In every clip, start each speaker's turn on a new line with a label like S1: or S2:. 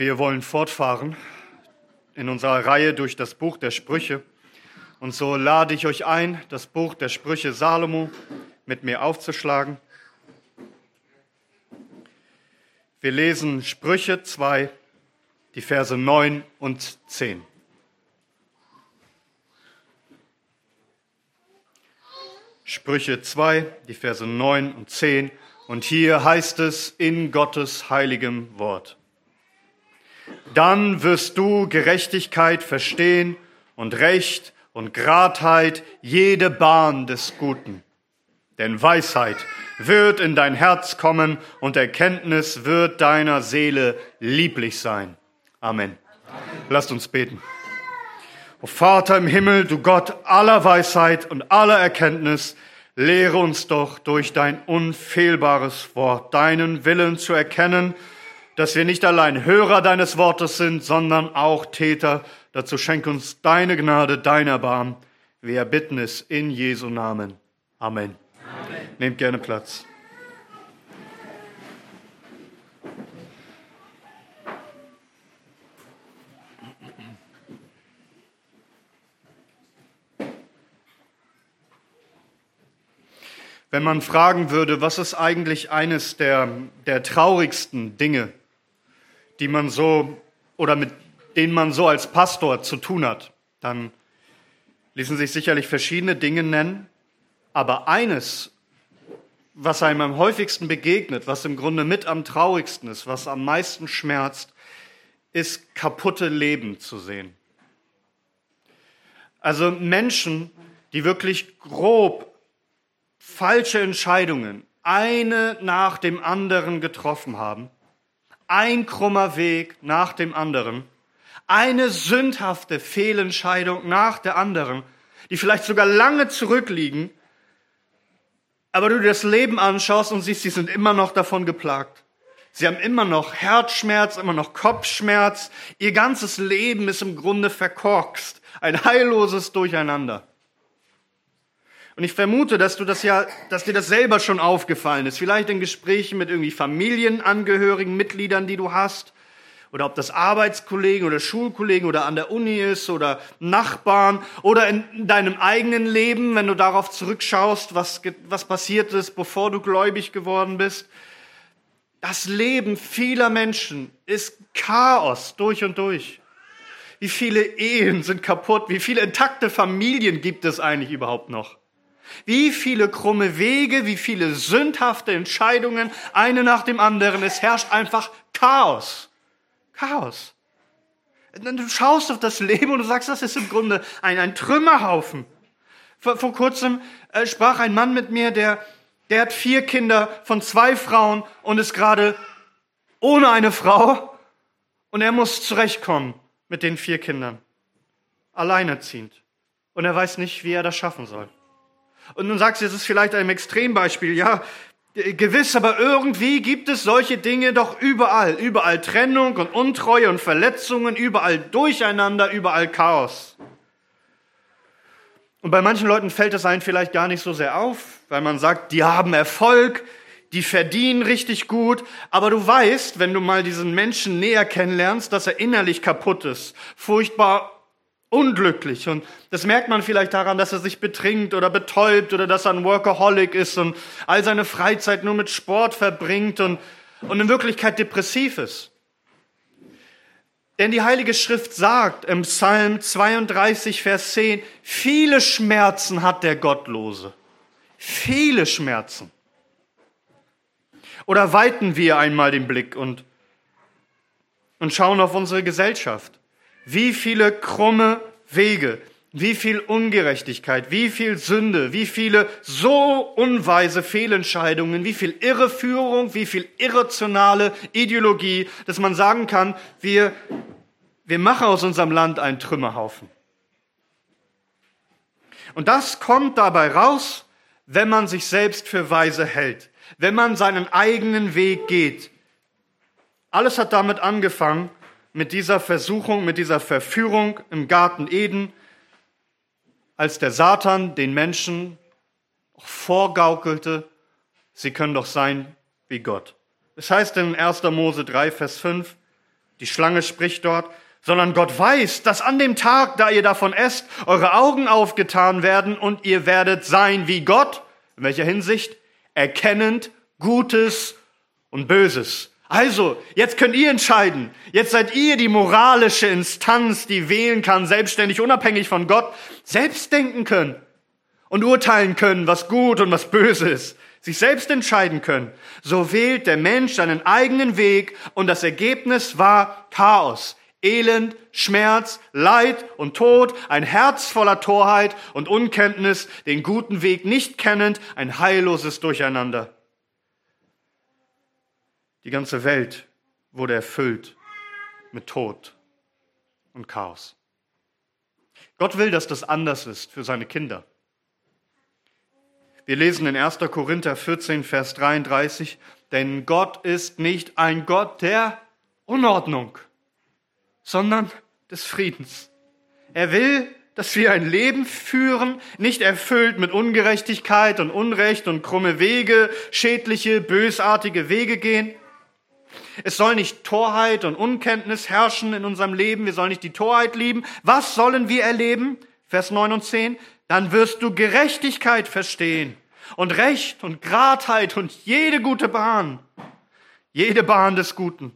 S1: Wir wollen fortfahren in unserer Reihe durch das Buch der Sprüche. Und so lade ich euch ein, das Buch der Sprüche Salomo mit mir aufzuschlagen. Wir lesen Sprüche 2, die Verse 9 und 10. Sprüche 2, die Verse 9 und 10. Und hier heißt es in Gottes heiligem Wort. Dann wirst du Gerechtigkeit verstehen und Recht und Gradheit jede Bahn des Guten. Denn Weisheit wird in dein Herz kommen und Erkenntnis wird deiner Seele lieblich sein. Amen. Amen. Lasst uns beten. O Vater im Himmel, du Gott aller Weisheit und aller Erkenntnis, lehre uns doch durch dein unfehlbares Wort, deinen Willen zu erkennen, dass wir nicht allein Hörer deines Wortes sind, sondern auch Täter. Dazu schenk uns deine Gnade, dein Erbarm. Wir erbitten es in Jesu Namen. Amen. Amen. Nehmt gerne Platz. wenn man fragen würde, was ist eigentlich eines der, der traurigsten Dinge, die man so oder mit denen man so als Pastor zu tun hat, dann ließen sich sicherlich verschiedene Dinge nennen, aber eines, was einem am häufigsten begegnet, was im Grunde mit am traurigsten ist, was am meisten schmerzt, ist kaputte Leben zu sehen. Also Menschen, die wirklich grob falsche Entscheidungen, eine nach dem anderen getroffen haben, ein krummer Weg nach dem anderen, eine sündhafte Fehlentscheidung nach der anderen, die vielleicht sogar lange zurückliegen, aber du dir das Leben anschaust und siehst, sie sind immer noch davon geplagt. Sie haben immer noch Herzschmerz, immer noch Kopfschmerz. Ihr ganzes Leben ist im Grunde verkorkst. Ein heilloses Durcheinander. Und ich vermute, dass du das ja, dass dir das selber schon aufgefallen ist. Vielleicht in Gesprächen mit irgendwie Familienangehörigen, Mitgliedern, die du hast. Oder ob das Arbeitskollegen oder Schulkollegen oder an der Uni ist oder Nachbarn oder in deinem eigenen Leben, wenn du darauf zurückschaust, was, was passiert ist, bevor du gläubig geworden bist. Das Leben vieler Menschen ist Chaos durch und durch. Wie viele Ehen sind kaputt? Wie viele intakte Familien gibt es eigentlich überhaupt noch? Wie viele krumme Wege, wie viele sündhafte Entscheidungen, eine nach dem anderen. Es herrscht einfach Chaos. Chaos. Du schaust auf das Leben und du sagst, das ist im Grunde ein, ein Trümmerhaufen. Vor, vor kurzem äh, sprach ein Mann mit mir, der, der hat vier Kinder von zwei Frauen und ist gerade ohne eine Frau und er muss zurechtkommen mit den vier Kindern. Alleinerziehend. Und er weiß nicht, wie er das schaffen soll. Und nun sagst du, es ist vielleicht ein Extrembeispiel. Ja, gewiss, aber irgendwie gibt es solche Dinge doch überall. Überall Trennung und Untreue und Verletzungen, überall Durcheinander, überall Chaos. Und bei manchen Leuten fällt es einem vielleicht gar nicht so sehr auf, weil man sagt, die haben Erfolg, die verdienen richtig gut, aber du weißt, wenn du mal diesen Menschen näher kennenlernst, dass er innerlich kaputt ist, furchtbar unglücklich. Und das merkt man vielleicht daran, dass er sich betrinkt oder betäubt oder dass er ein Workaholic ist und all seine Freizeit nur mit Sport verbringt und, und in Wirklichkeit depressiv ist. Denn die Heilige Schrift sagt im Psalm 32, Vers 10, viele Schmerzen hat der Gottlose. Viele Schmerzen. Oder weiten wir einmal den Blick und, und schauen auf unsere Gesellschaft. Wie viele krumme Wege, wie viel Ungerechtigkeit, wie viel Sünde, wie viele so unweise Fehlentscheidungen, wie viel Irreführung, wie viel irrationale Ideologie, dass man sagen kann, wir, wir machen aus unserem Land einen Trümmerhaufen. Und das kommt dabei raus, wenn man sich selbst für weise hält, wenn man seinen eigenen Weg geht. Alles hat damit angefangen, mit dieser Versuchung, mit dieser Verführung im Garten Eden, als der Satan den Menschen vorgaukelte, sie können doch sein wie Gott. Es heißt in 1. Mose 3, Vers 5, Die Schlange spricht dort, sondern Gott weiß, dass an dem Tag, da ihr davon esst, eure Augen aufgetan werden und ihr werdet sein wie Gott. In welcher Hinsicht? Erkennend Gutes und Böses. Also, jetzt könnt ihr entscheiden. Jetzt seid ihr die moralische Instanz, die wählen kann, selbstständig, unabhängig von Gott, selbst denken können und urteilen können, was gut und was böse ist. Sich selbst entscheiden können. So wählt der Mensch seinen eigenen Weg und das Ergebnis war Chaos. Elend, Schmerz, Leid und Tod, ein Herz voller Torheit und Unkenntnis, den guten Weg nicht kennend, ein heilloses Durcheinander. Die ganze Welt wurde erfüllt mit Tod und Chaos. Gott will, dass das anders ist für seine Kinder. Wir lesen in 1. Korinther 14, Vers 33, denn Gott ist nicht ein Gott der Unordnung, sondern des Friedens. Er will, dass wir ein Leben führen, nicht erfüllt mit Ungerechtigkeit und Unrecht und krumme Wege, schädliche, bösartige Wege gehen. Es soll nicht Torheit und Unkenntnis herrschen in unserem Leben. Wir sollen nicht die Torheit lieben. Was sollen wir erleben? Vers 9 und 10. Dann wirst du Gerechtigkeit verstehen und Recht und Gradheit und jede gute Bahn. Jede Bahn des Guten.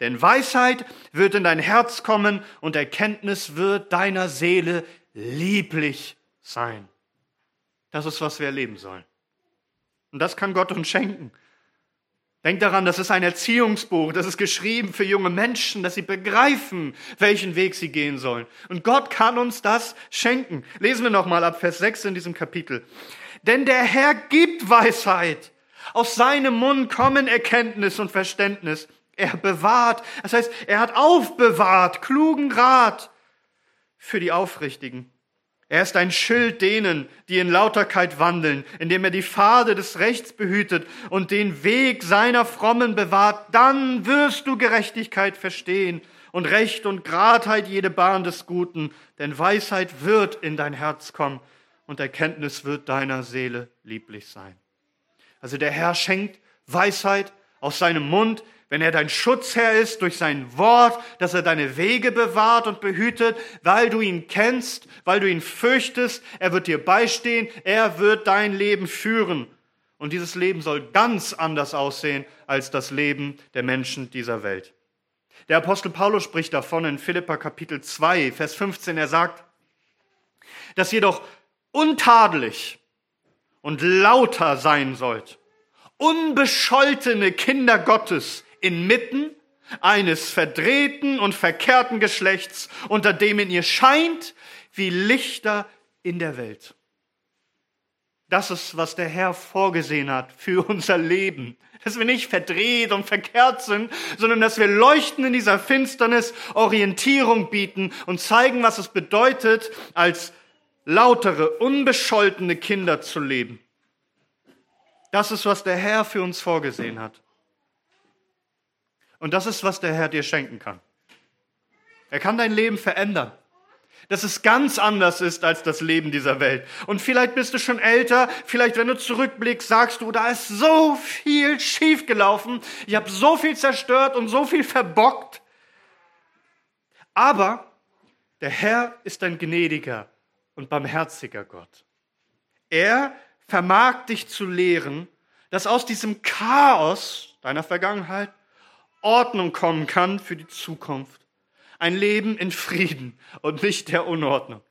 S1: Denn Weisheit wird in dein Herz kommen und Erkenntnis wird deiner Seele lieblich sein. Das ist, was wir erleben sollen. Und das kann Gott uns schenken. Denkt daran, das ist ein Erziehungsbuch, das ist geschrieben für junge Menschen, dass sie begreifen, welchen Weg sie gehen sollen. Und Gott kann uns das schenken. Lesen wir nochmal ab Vers 6 in diesem Kapitel. Denn der Herr gibt Weisheit. Aus seinem Mund kommen Erkenntnis und Verständnis. Er bewahrt, das heißt, er hat aufbewahrt klugen Rat für die Aufrichtigen. Er ist ein Schild denen, die in Lauterkeit wandeln, indem er die Pfade des Rechts behütet und den Weg seiner Frommen bewahrt. Dann wirst du Gerechtigkeit verstehen und Recht und Gradheit jede Bahn des Guten, denn Weisheit wird in dein Herz kommen und Erkenntnis wird deiner Seele lieblich sein. Also der Herr schenkt Weisheit aus seinem Mund, wenn er dein Schutzherr ist durch sein Wort, dass er deine Wege bewahrt und behütet, weil du ihn kennst, weil du ihn fürchtest, er wird dir beistehen, er wird dein Leben führen. Und dieses Leben soll ganz anders aussehen als das Leben der Menschen dieser Welt. Der Apostel Paulus spricht davon in Philippa Kapitel 2, Vers 15. Er sagt, dass jedoch untadelig und lauter sein sollt, unbescholtene Kinder Gottes, inmitten eines verdrehten und verkehrten Geschlechts, unter dem in ihr scheint wie Lichter in der Welt. Das ist, was der Herr vorgesehen hat für unser Leben. Dass wir nicht verdreht und verkehrt sind, sondern dass wir leuchten in dieser Finsternis, Orientierung bieten und zeigen, was es bedeutet, als lautere, unbescholtene Kinder zu leben. Das ist, was der Herr für uns vorgesehen hat. Und das ist, was der Herr dir schenken kann. Er kann dein Leben verändern. Dass es ganz anders ist als das Leben dieser Welt. Und vielleicht bist du schon älter, vielleicht wenn du zurückblickst, sagst du, da ist so viel schiefgelaufen, ich habe so viel zerstört und so viel verbockt. Aber der Herr ist ein gnädiger und barmherziger Gott. Er vermag dich zu lehren, dass aus diesem Chaos deiner Vergangenheit Ordnung kommen kann für die Zukunft. Ein Leben in Frieden und nicht der Unordnung.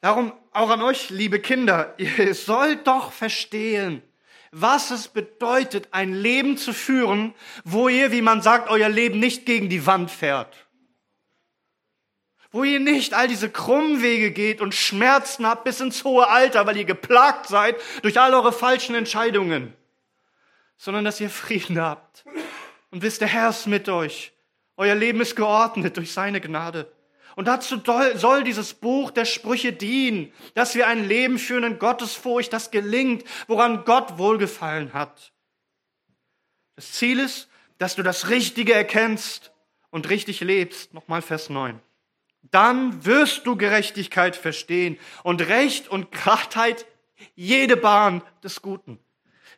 S1: Darum auch an euch, liebe Kinder, ihr sollt doch verstehen, was es bedeutet, ein Leben zu führen, wo ihr, wie man sagt, euer Leben nicht gegen die Wand fährt. Wo ihr nicht all diese krummen Wege geht und Schmerzen habt bis ins hohe Alter, weil ihr geplagt seid durch all eure falschen Entscheidungen sondern dass ihr Frieden habt. Und wisst, der Herr ist mit euch. Euer Leben ist geordnet durch seine Gnade. Und dazu soll dieses Buch der Sprüche dienen, dass wir ein Leben führen in Gottesfurcht, das gelingt, woran Gott wohlgefallen hat. Das Ziel ist, dass du das Richtige erkennst und richtig lebst. Nochmal Vers 9. Dann wirst du Gerechtigkeit verstehen und Recht und Kraftheit jede Bahn des Guten.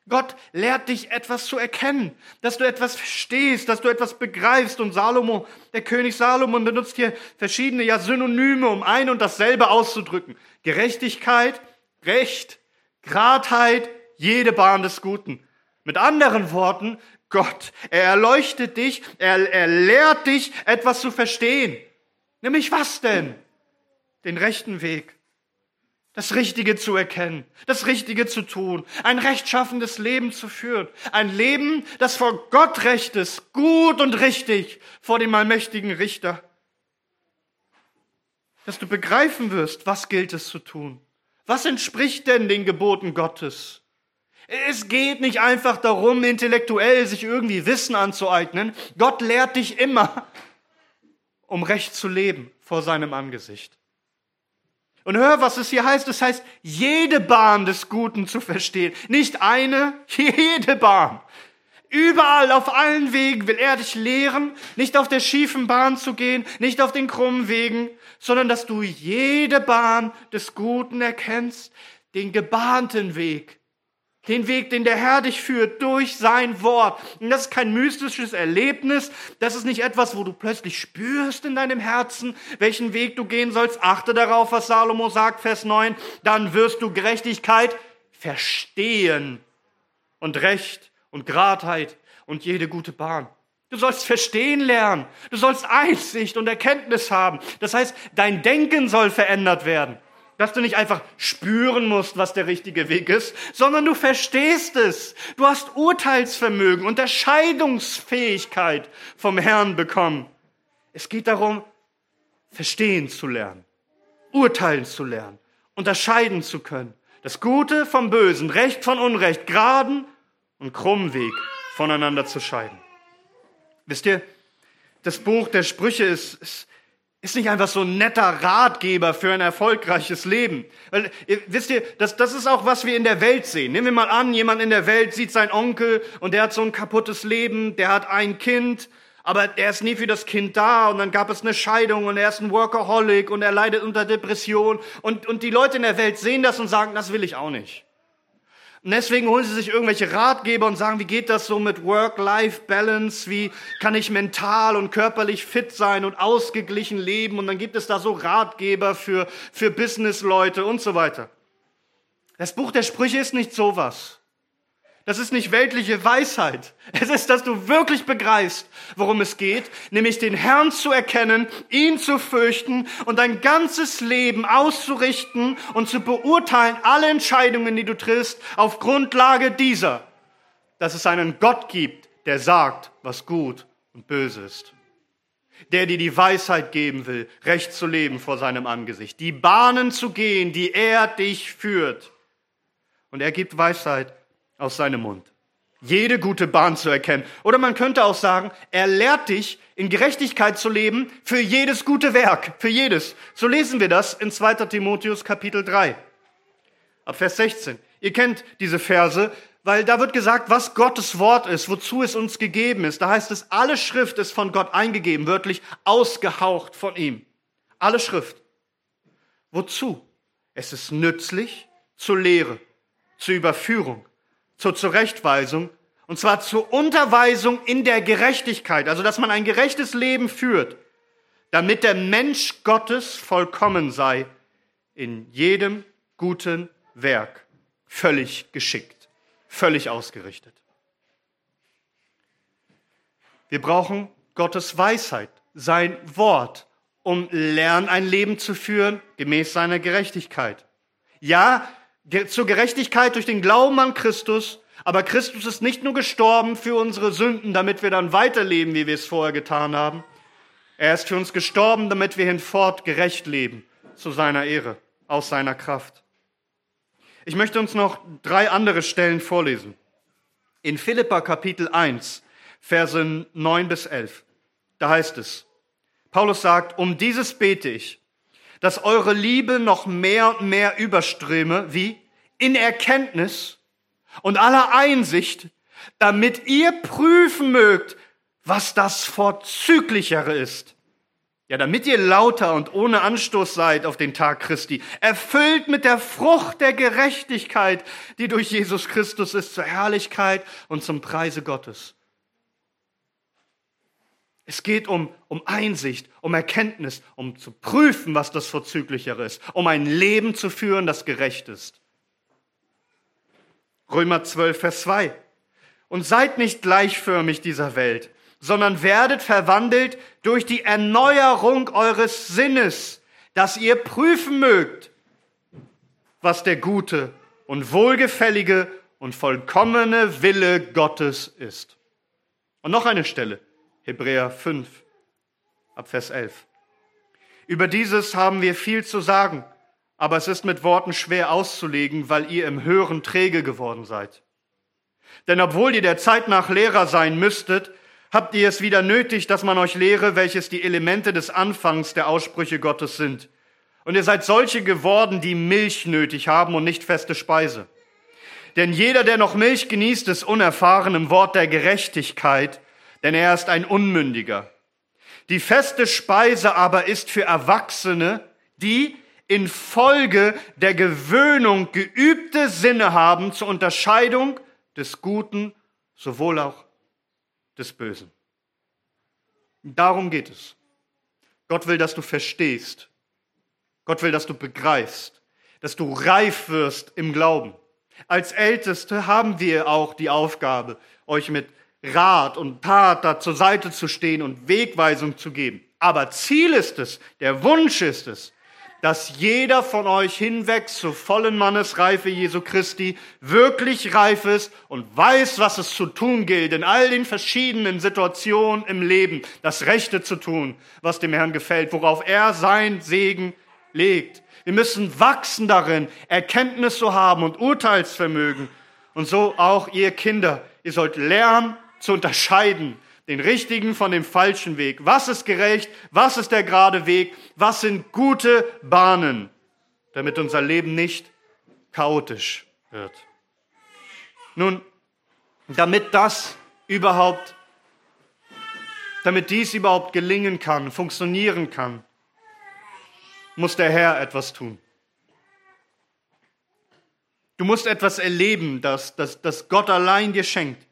S1: Gott lehrt dich etwas zu erkennen, dass du etwas verstehst, dass du etwas begreifst. Und Salomo, der König Salomon benutzt hier verschiedene ja, Synonyme, um ein und dasselbe auszudrücken. Gerechtigkeit, Recht, Gradheit, jede Bahn des Guten. Mit anderen Worten, Gott, er erleuchtet dich, er, er lehrt dich, etwas zu verstehen. Nämlich was denn? Den rechten Weg das Richtige zu erkennen, das Richtige zu tun, ein rechtschaffendes Leben zu führen, ein Leben, das vor Gott recht ist, gut und richtig vor dem allmächtigen Richter. Dass du begreifen wirst, was gilt es zu tun. Was entspricht denn den Geboten Gottes? Es geht nicht einfach darum, intellektuell sich irgendwie Wissen anzueignen. Gott lehrt dich immer, um recht zu leben vor seinem Angesicht. Und hör, was es hier heißt. Es heißt, jede Bahn des Guten zu verstehen. Nicht eine, jede Bahn. Überall, auf allen Wegen will er dich lehren, nicht auf der schiefen Bahn zu gehen, nicht auf den krummen Wegen, sondern dass du jede Bahn des Guten erkennst, den gebahnten Weg, den Weg, den der Herr dich führt durch sein Wort. Und das ist kein mystisches Erlebnis. Das ist nicht etwas, wo du plötzlich spürst in deinem Herzen, welchen Weg du gehen sollst. Achte darauf, was Salomo sagt, Vers 9. Dann wirst du Gerechtigkeit verstehen und Recht und Gradheit und jede gute Bahn. Du sollst verstehen lernen. Du sollst Einsicht und Erkenntnis haben. Das heißt, dein Denken soll verändert werden dass du nicht einfach spüren musst, was der richtige Weg ist, sondern du verstehst es. Du hast Urteilsvermögen, Unterscheidungsfähigkeit vom Herrn bekommen. Es geht darum, verstehen zu lernen, urteilen zu lernen, unterscheiden zu können. Das Gute vom Bösen, Recht von Unrecht, geraden und krummen Weg voneinander zu scheiden. Wisst ihr, das Buch der Sprüche ist, ist ist nicht einfach so ein netter Ratgeber für ein erfolgreiches Leben. Weil, ihr, wisst ihr, das, das ist auch, was wir in der Welt sehen. Nehmen wir mal an, jemand in der Welt sieht seinen Onkel und der hat so ein kaputtes Leben, der hat ein Kind, aber er ist nie für das Kind da und dann gab es eine Scheidung und er ist ein Workaholic und er leidet unter Depression und, und die Leute in der Welt sehen das und sagen, das will ich auch nicht. Und deswegen holen sie sich irgendwelche Ratgeber und sagen, wie geht das so mit Work-Life-Balance? Wie kann ich mental und körperlich fit sein und ausgeglichen leben? Und dann gibt es da so Ratgeber für, für Business-Leute und so weiter. Das Buch der Sprüche ist nicht sowas. Das ist nicht weltliche Weisheit. Es ist, dass du wirklich begreifst, worum es geht, nämlich den Herrn zu erkennen, ihn zu fürchten und dein ganzes Leben auszurichten und zu beurteilen, alle Entscheidungen, die du triffst, auf Grundlage dieser, dass es einen Gott gibt, der sagt, was gut und böse ist. Der dir die Weisheit geben will, recht zu leben vor seinem Angesicht, die Bahnen zu gehen, die er dich führt. Und er gibt Weisheit aus seinem Mund. Jede gute Bahn zu erkennen. Oder man könnte auch sagen, er lehrt dich, in Gerechtigkeit zu leben für jedes gute Werk, für jedes. So lesen wir das in 2. Timotheus Kapitel 3, ab Vers 16. Ihr kennt diese Verse, weil da wird gesagt, was Gottes Wort ist, wozu es uns gegeben ist. Da heißt es, alle Schrift ist von Gott eingegeben, wörtlich ausgehaucht von ihm. Alle Schrift. Wozu? Es ist nützlich zur Lehre, zur Überführung, zur Zurechtweisung, und zwar zur Unterweisung in der Gerechtigkeit, also dass man ein gerechtes Leben führt, damit der Mensch Gottes vollkommen sei, in jedem guten Werk, völlig geschickt, völlig ausgerichtet. Wir brauchen Gottes Weisheit, sein Wort, um lernen, ein Leben zu führen gemäß seiner Gerechtigkeit. Ja, zur Gerechtigkeit durch den Glauben an Christus. Aber Christus ist nicht nur gestorben für unsere Sünden, damit wir dann weiterleben, wie wir es vorher getan haben. Er ist für uns gestorben, damit wir hinfort gerecht leben, zu seiner Ehre, aus seiner Kraft. Ich möchte uns noch drei andere Stellen vorlesen. In Philippa Kapitel 1, Verse 9 bis 11. Da heißt es, Paulus sagt, um dieses bete ich, dass eure Liebe noch mehr und mehr überströme, wie? In Erkenntnis und aller Einsicht, damit ihr prüfen mögt, was das Vorzüglichere ist. Ja, damit ihr lauter und ohne Anstoß seid auf den Tag Christi, erfüllt mit der Frucht der Gerechtigkeit, die durch Jesus Christus ist, zur Herrlichkeit und zum Preise Gottes. Es geht um, um Einsicht, um Erkenntnis, um zu prüfen, was das Vorzüglichere ist, um ein Leben zu führen, das gerecht ist. Römer 12, Vers 2. Und seid nicht gleichförmig dieser Welt, sondern werdet verwandelt durch die Erneuerung eures Sinnes, dass ihr prüfen mögt, was der gute und wohlgefällige und vollkommene Wille Gottes ist. Und noch eine Stelle, Hebräer 5, ab Vers 11. Über dieses haben wir viel zu sagen, aber es ist mit Worten schwer auszulegen, weil ihr im Hören träge geworden seid. Denn obwohl ihr der Zeit nach Lehrer sein müsstet, habt ihr es wieder nötig, dass man euch lehre, welches die Elemente des Anfangs der Aussprüche Gottes sind. Und ihr seid solche geworden, die Milch nötig haben und nicht feste Speise. Denn jeder, der noch Milch genießt, ist unerfahren im Wort der Gerechtigkeit, denn er ist ein Unmündiger. Die feste Speise aber ist für Erwachsene, die infolge der Gewöhnung geübte Sinne haben zur Unterscheidung des Guten sowohl auch des Bösen. Darum geht es. Gott will, dass du verstehst. Gott will, dass du begreifst, dass du reif wirst im Glauben. Als Älteste haben wir auch die Aufgabe, euch mit Rat und Tat da zur Seite zu stehen und Wegweisung zu geben. Aber Ziel ist es, der Wunsch ist es, dass jeder von euch hinweg zur vollen Mannesreife Jesu Christi wirklich reif ist und weiß, was es zu tun gilt, in all den verschiedenen Situationen im Leben, das Rechte zu tun, was dem Herrn gefällt, worauf er sein Segen legt. Wir müssen wachsen darin, Erkenntnis zu haben und Urteilsvermögen. Und so auch ihr Kinder. Ihr sollt lernen zu unterscheiden den richtigen von dem falschen Weg. Was ist gerecht? Was ist der gerade Weg? Was sind gute Bahnen, damit unser Leben nicht chaotisch wird? Nun, damit das überhaupt, damit dies überhaupt gelingen kann, funktionieren kann, muss der Herr etwas tun. Du musst etwas erleben, das, das, das Gott allein dir schenkt.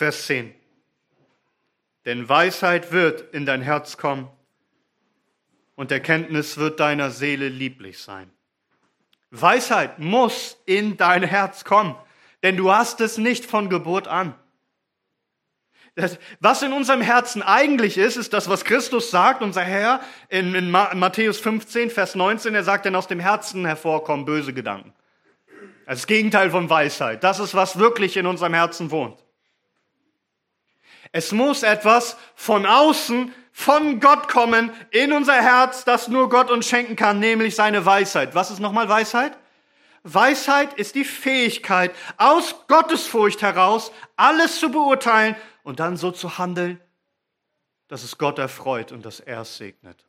S1: Vers 10. Denn Weisheit wird in dein Herz kommen und Erkenntnis wird deiner Seele lieblich sein. Weisheit muss in dein Herz kommen, denn du hast es nicht von Geburt an. Das, was in unserem Herzen eigentlich ist, ist das, was Christus sagt, unser Herr, in, in Matthäus 15, Vers 19, er sagt, denn aus dem Herzen hervorkommen böse Gedanken. Das Gegenteil von Weisheit. Das ist, was wirklich in unserem Herzen wohnt. Es muss etwas von außen, von Gott kommen, in unser Herz, das nur Gott uns schenken kann, nämlich seine Weisheit. Was ist nochmal Weisheit? Weisheit ist die Fähigkeit, aus Gottesfurcht heraus alles zu beurteilen und dann so zu handeln, dass es Gott erfreut und dass er es segnet.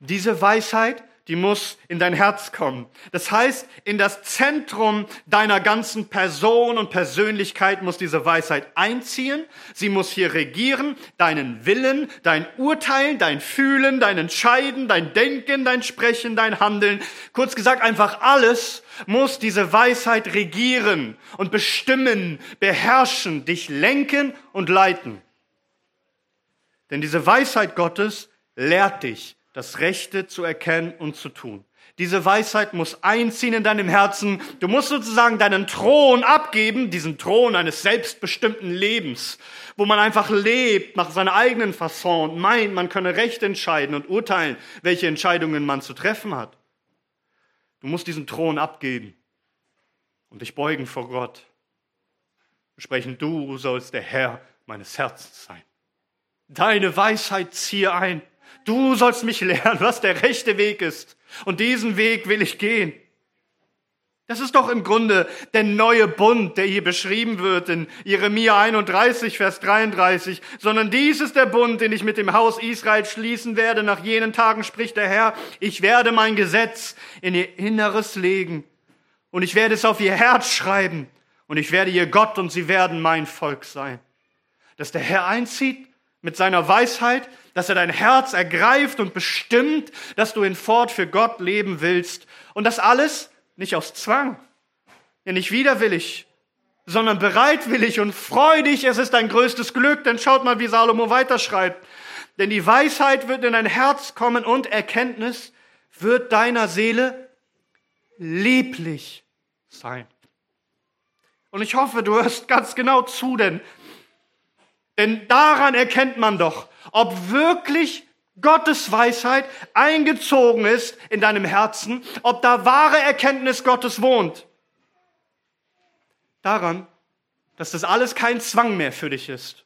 S1: Diese Weisheit die muss in dein Herz kommen. Das heißt, in das Zentrum deiner ganzen Person und Persönlichkeit muss diese Weisheit einziehen. Sie muss hier regieren, deinen Willen, dein Urteilen, dein Fühlen, dein Entscheiden, dein Denken, dein Sprechen, dein Handeln. Kurz gesagt, einfach alles muss diese Weisheit regieren und bestimmen, beherrschen, dich lenken und leiten. Denn diese Weisheit Gottes lehrt dich, das Rechte zu erkennen und zu tun. Diese Weisheit muss einziehen in deinem Herzen. Du musst sozusagen deinen Thron abgeben, diesen Thron eines selbstbestimmten Lebens, wo man einfach lebt nach seiner eigenen Fasson und meint, man könne recht entscheiden und urteilen, welche Entscheidungen man zu treffen hat. Du musst diesen Thron abgeben und dich beugen vor Gott. Sprechen, du sollst der Herr meines Herzens sein. Deine Weisheit ziehe ein. Du sollst mich lernen, was der rechte Weg ist. Und diesen Weg will ich gehen. Das ist doch im Grunde der neue Bund, der hier beschrieben wird in Jeremia 31, Vers 33, sondern dies ist der Bund, den ich mit dem Haus Israel schließen werde. Nach jenen Tagen spricht der Herr, ich werde mein Gesetz in ihr Inneres legen und ich werde es auf ihr Herz schreiben und ich werde ihr Gott und sie werden mein Volk sein. Dass der Herr einzieht, mit seiner Weisheit, dass er dein Herz ergreift und bestimmt, dass du hinfort für Gott leben willst. Und das alles nicht aus Zwang, ja nicht widerwillig, sondern bereitwillig und freudig. Es ist dein größtes Glück, denn schaut mal, wie Salomo weiterschreibt. Denn die Weisheit wird in dein Herz kommen und Erkenntnis wird deiner Seele lieblich sein. Und ich hoffe, du hörst ganz genau zu, denn, denn daran erkennt man doch, ob wirklich Gottes Weisheit eingezogen ist in deinem Herzen, ob da wahre Erkenntnis Gottes wohnt. Daran, dass das alles kein Zwang mehr für dich ist.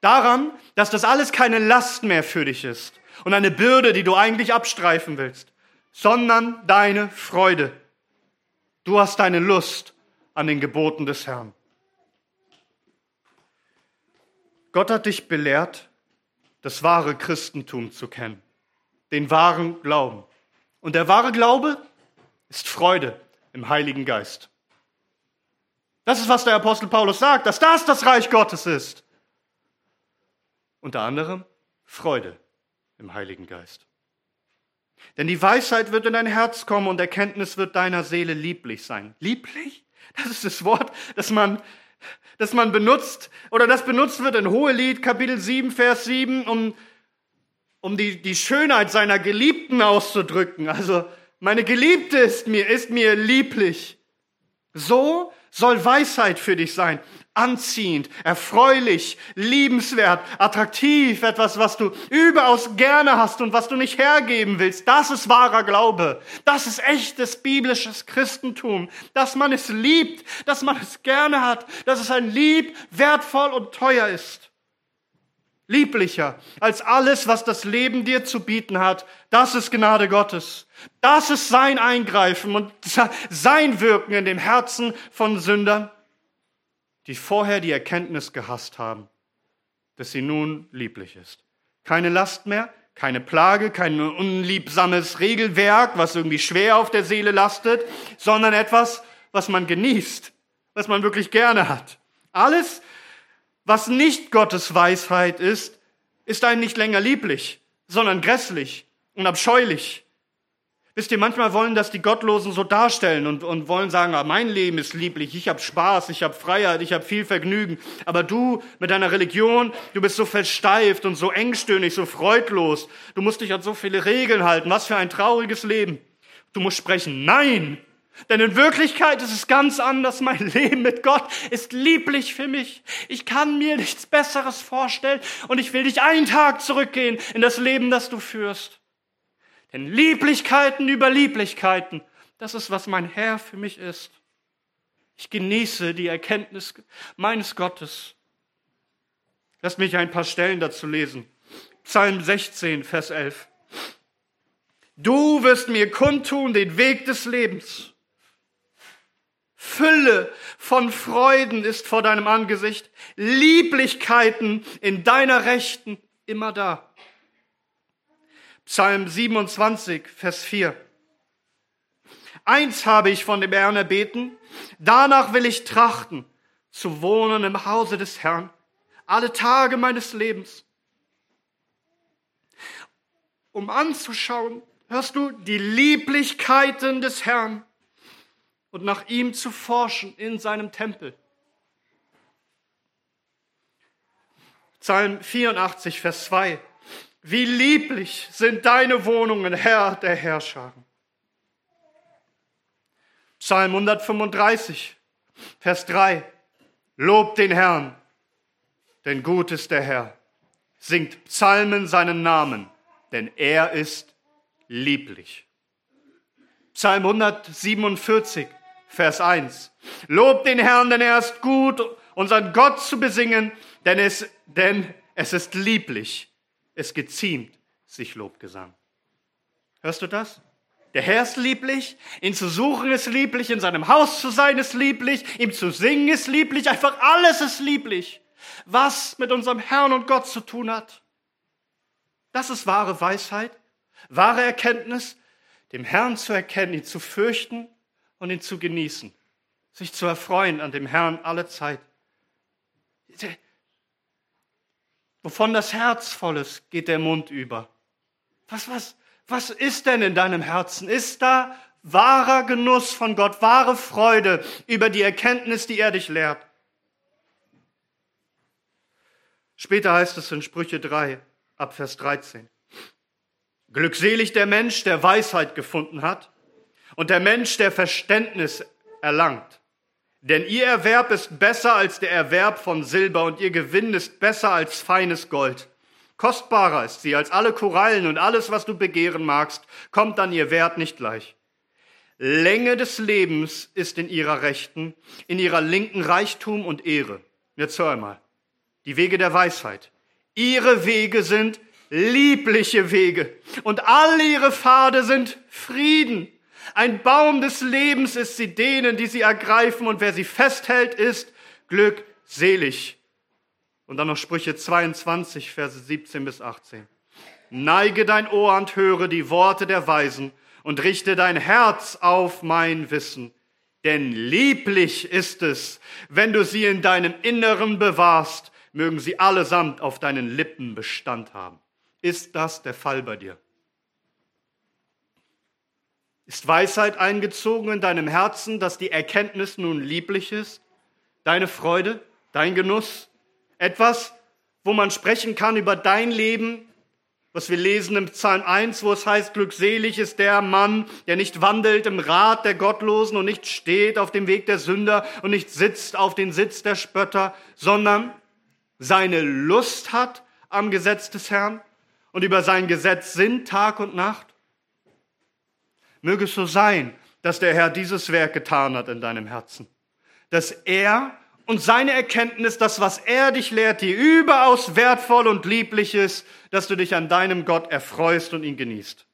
S1: Daran, dass das alles keine Last mehr für dich ist und eine Bürde, die du eigentlich abstreifen willst, sondern deine Freude. Du hast deine Lust an den Geboten des Herrn. Gott hat dich belehrt, das wahre Christentum zu kennen, den wahren Glauben. Und der wahre Glaube ist Freude im Heiligen Geist. Das ist, was der Apostel Paulus sagt, dass das das Reich Gottes ist. Unter anderem Freude im Heiligen Geist. Denn die Weisheit wird in dein Herz kommen und Erkenntnis wird deiner Seele lieblich sein. Lieblich? Das ist das Wort, das man, das man benutzt oder das benutzt wird in Hohelied, Kapitel 7, Vers 7, um, um die, die Schönheit seiner Geliebten auszudrücken. Also, meine Geliebte ist mir, ist mir lieblich. So soll Weisheit für dich sein anziehend, erfreulich, liebenswert, attraktiv, etwas, was du überaus gerne hast und was du nicht hergeben willst. Das ist wahrer Glaube. Das ist echtes biblisches Christentum, dass man es liebt, dass man es gerne hat, dass es ein Lieb wertvoll und teuer ist. Lieblicher als alles, was das Leben dir zu bieten hat. Das ist Gnade Gottes. Das ist sein Eingreifen und sein Wirken in dem Herzen von Sündern die vorher die Erkenntnis gehasst haben, dass sie nun lieblich ist. Keine Last mehr, keine Plage, kein unliebsames Regelwerk, was irgendwie schwer auf der Seele lastet, sondern etwas, was man genießt, was man wirklich gerne hat. Alles, was nicht Gottes Weisheit ist, ist einem nicht länger lieblich, sondern grässlich und abscheulich. Wisst ihr, manchmal wollen das die Gottlosen so darstellen und, und wollen sagen, ah, mein Leben ist lieblich, ich habe Spaß, ich habe Freiheit, ich habe viel Vergnügen. Aber du mit deiner Religion, du bist so versteift und so engstöhnig, so freudlos. Du musst dich an so viele Regeln halten. Was für ein trauriges Leben. Du musst sprechen, nein. Denn in Wirklichkeit ist es ganz anders. Mein Leben mit Gott ist lieblich für mich. Ich kann mir nichts Besseres vorstellen und ich will dich einen Tag zurückgehen in das Leben, das du führst. Denn Lieblichkeiten über Lieblichkeiten, das ist, was mein Herr für mich ist. Ich genieße die Erkenntnis meines Gottes. Lass mich ein paar Stellen dazu lesen. Psalm 16, Vers 11. Du wirst mir kundtun den Weg des Lebens. Fülle von Freuden ist vor deinem Angesicht, Lieblichkeiten in deiner Rechten immer da. Psalm 27, Vers 4. Eins habe ich von dem Herrn erbeten, danach will ich trachten, zu wohnen im Hause des Herrn, alle Tage meines Lebens. Um anzuschauen, hörst du die Lieblichkeiten des Herrn und nach ihm zu forschen in seinem Tempel. Psalm 84, Vers 2. Wie lieblich sind deine Wohnungen, Herr der Herrscher. Psalm 135, Vers 3. Lobt den Herrn, denn gut ist der Herr. Singt Psalmen seinen Namen, denn er ist lieblich. Psalm 147, Vers 1. Lobt den Herrn, denn er ist gut, unseren Gott zu besingen, denn es, denn es ist lieblich es geziemt sich Lobgesang. Hörst du das? Der Herr ist lieblich, ihn zu suchen ist lieblich, in seinem Haus zu sein ist lieblich, ihm zu singen ist lieblich, einfach alles ist lieblich, was mit unserem Herrn und Gott zu tun hat. Das ist wahre Weisheit, wahre Erkenntnis, dem Herrn zu erkennen, ihn zu fürchten und ihn zu genießen, sich zu erfreuen an dem Herrn alle Zeit. Wovon das Herz voll ist, geht der Mund über. Was, was, was ist denn in deinem Herzen? Ist da wahrer Genuss von Gott, wahre Freude über die Erkenntnis, die er dich lehrt? Später heißt es in Sprüche 3 ab Vers 13. Glückselig der Mensch, der Weisheit gefunden hat und der Mensch, der Verständnis erlangt. Denn ihr Erwerb ist besser als der Erwerb von Silber und ihr Gewinn ist besser als feines Gold. Kostbarer ist sie als alle Korallen und alles, was du begehren magst, kommt an ihr Wert nicht gleich. Länge des Lebens ist in ihrer Rechten, in ihrer Linken Reichtum und Ehre. Jetzt hör einmal. Die Wege der Weisheit. Ihre Wege sind liebliche Wege und all ihre Pfade sind Frieden. Ein Baum des Lebens ist sie denen, die sie ergreifen und wer sie festhält, ist glückselig. Und dann noch Sprüche 22, Verse 17 bis 18. Neige dein Ohr und höre die Worte der Weisen und richte dein Herz auf mein Wissen. Denn lieblich ist es, wenn du sie in deinem Inneren bewahrst, mögen sie allesamt auf deinen Lippen Bestand haben. Ist das der Fall bei dir? Ist Weisheit eingezogen in deinem Herzen, dass die Erkenntnis nun lieblich ist? Deine Freude, dein Genuss? Etwas, wo man sprechen kann über dein Leben, was wir lesen im Psalm 1, wo es heißt, glückselig ist der Mann, der nicht wandelt im Rat der Gottlosen und nicht steht auf dem Weg der Sünder und nicht sitzt auf den Sitz der Spötter, sondern seine Lust hat am Gesetz des Herrn und über sein Gesetz sind Tag und Nacht. Möge es so sein, dass der Herr dieses Werk getan hat in deinem Herzen, dass er und seine Erkenntnis, das, was er dich lehrt, die überaus wertvoll und lieblich ist, dass du dich an deinem Gott erfreust und ihn genießt.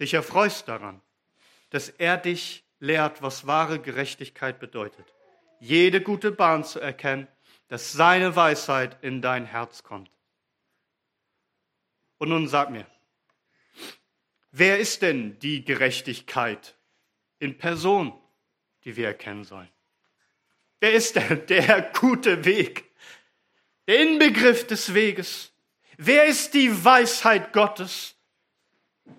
S1: Dich erfreust daran, dass er dich lehrt, was wahre Gerechtigkeit bedeutet. Jede gute Bahn zu erkennen, dass seine Weisheit in dein Herz kommt. Und nun sag mir, wer ist denn die Gerechtigkeit in Person, die wir erkennen sollen. Wer ist denn der gute Weg? Der Inbegriff des Weges. Wer ist die Weisheit Gottes?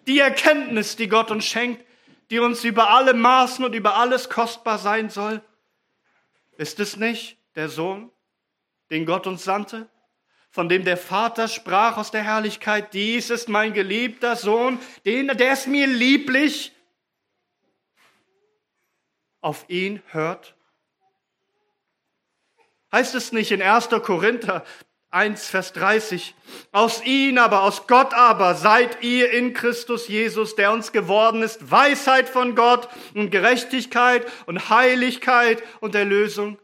S1: Die Erkenntnis, die Gott uns schenkt, die uns über alle Maßen und über alles kostbar sein soll? Ist es nicht der Sohn, den Gott uns sandte? Von dem der Vater sprach aus der Herrlichkeit, dies ist mein geliebter Sohn, den, der ist mir lieblich, auf ihn hört? Heißt es nicht in 1. Korinther 1, Vers 30, aus ihn aber, aus Gott aber seid ihr in Christus Jesus, der uns geworden ist, Weisheit von Gott und Gerechtigkeit und Heiligkeit und Erlösung.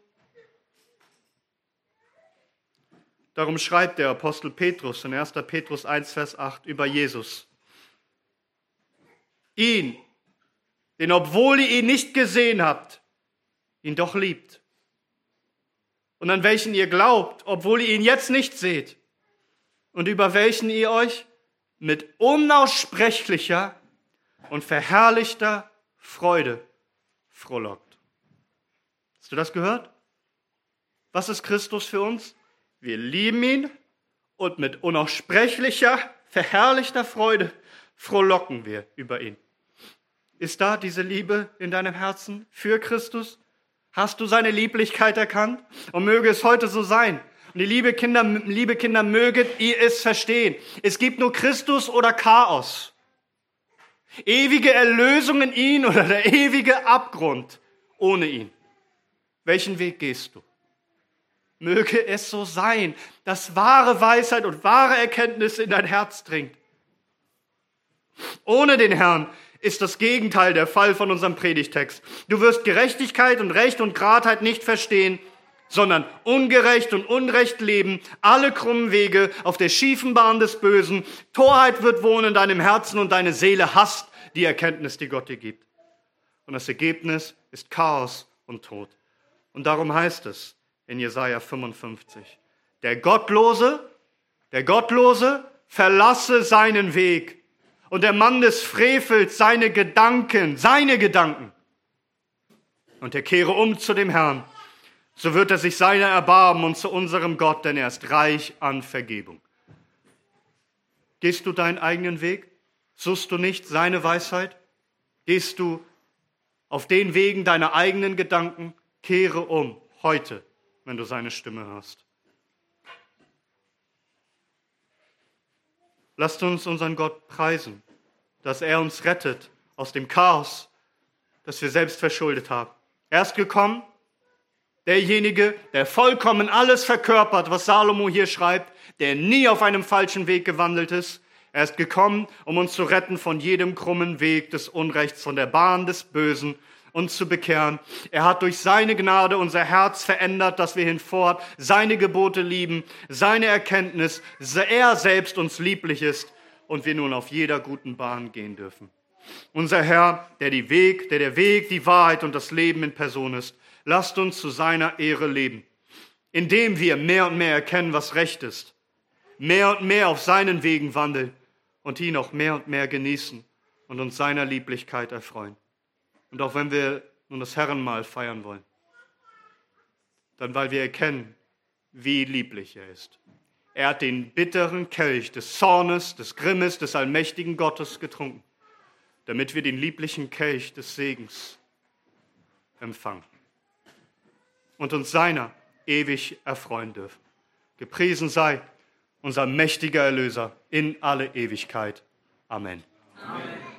S1: Darum schreibt der Apostel Petrus in 1. Petrus 1, Vers 8 über Jesus. Ihn, den obwohl ihr ihn nicht gesehen habt, ihn doch liebt. Und an welchen ihr glaubt, obwohl ihr ihn jetzt nicht seht. Und über welchen ihr euch mit unaussprechlicher und verherrlichter Freude frohlockt. Hast du das gehört? Was ist Christus für uns? Wir lieben ihn und mit unaussprechlicher, verherrlichter Freude frohlocken wir über ihn. Ist da diese Liebe in deinem Herzen für Christus? Hast du seine Lieblichkeit erkannt? Und möge es heute so sein. Und die liebe Kinder, liebe Kinder, möget ihr es verstehen. Es gibt nur Christus oder Chaos. Ewige Erlösung in ihn oder der ewige Abgrund ohne ihn. Welchen Weg gehst du? Möge es so sein, dass wahre Weisheit und wahre Erkenntnis in dein Herz dringt. Ohne den Herrn ist das Gegenteil der Fall von unserem Predigtext. Du wirst Gerechtigkeit und Recht und Gradheit nicht verstehen, sondern ungerecht und unrecht leben, alle krummen Wege auf der schiefen Bahn des Bösen. Torheit wird wohnen in deinem Herzen und deine Seele hasst die Erkenntnis, die Gott dir gibt. Und das Ergebnis ist Chaos und Tod. Und darum heißt es in Jesaja 55, der Gottlose, der Gottlose verlasse seinen Weg und der Mann des Frevels seine Gedanken, seine Gedanken. Und er kehre um zu dem Herrn, so wird er sich seiner erbarmen und zu unserem Gott, denn er ist reich an Vergebung. Gehst du deinen eigenen Weg? Suchst du nicht seine Weisheit? Gehst du auf den Wegen deiner eigenen Gedanken? Kehre um heute, wenn du seine Stimme hörst. Lasst uns unseren Gott preisen, dass er uns rettet aus dem Chaos, das wir selbst verschuldet haben. Er ist gekommen, derjenige, der vollkommen alles verkörpert, was Salomo hier schreibt, der nie auf einem falschen Weg gewandelt ist. Er ist gekommen, um uns zu retten von jedem krummen Weg des Unrechts, von der Bahn des Bösen uns zu bekehren. Er hat durch seine Gnade unser Herz verändert, dass wir hinfort seine Gebote lieben, seine Erkenntnis, er selbst uns lieblich ist und wir nun auf jeder guten Bahn gehen dürfen. Unser Herr, der die Weg, der der Weg, die Wahrheit und das Leben in Person ist, lasst uns zu seiner Ehre leben, indem wir mehr und mehr erkennen, was recht ist, mehr und mehr auf seinen Wegen wandeln und ihn auch mehr und mehr genießen und uns seiner Lieblichkeit erfreuen. Und auch wenn wir nun das Herrenmahl feiern wollen, dann weil wir erkennen, wie lieblich er ist. Er hat den bitteren Kelch des Zornes, des Grimmes, des allmächtigen Gottes getrunken, damit wir den lieblichen Kelch des Segens empfangen und uns seiner ewig erfreuen dürfen. Gepriesen sei unser mächtiger Erlöser in alle Ewigkeit. Amen. Amen.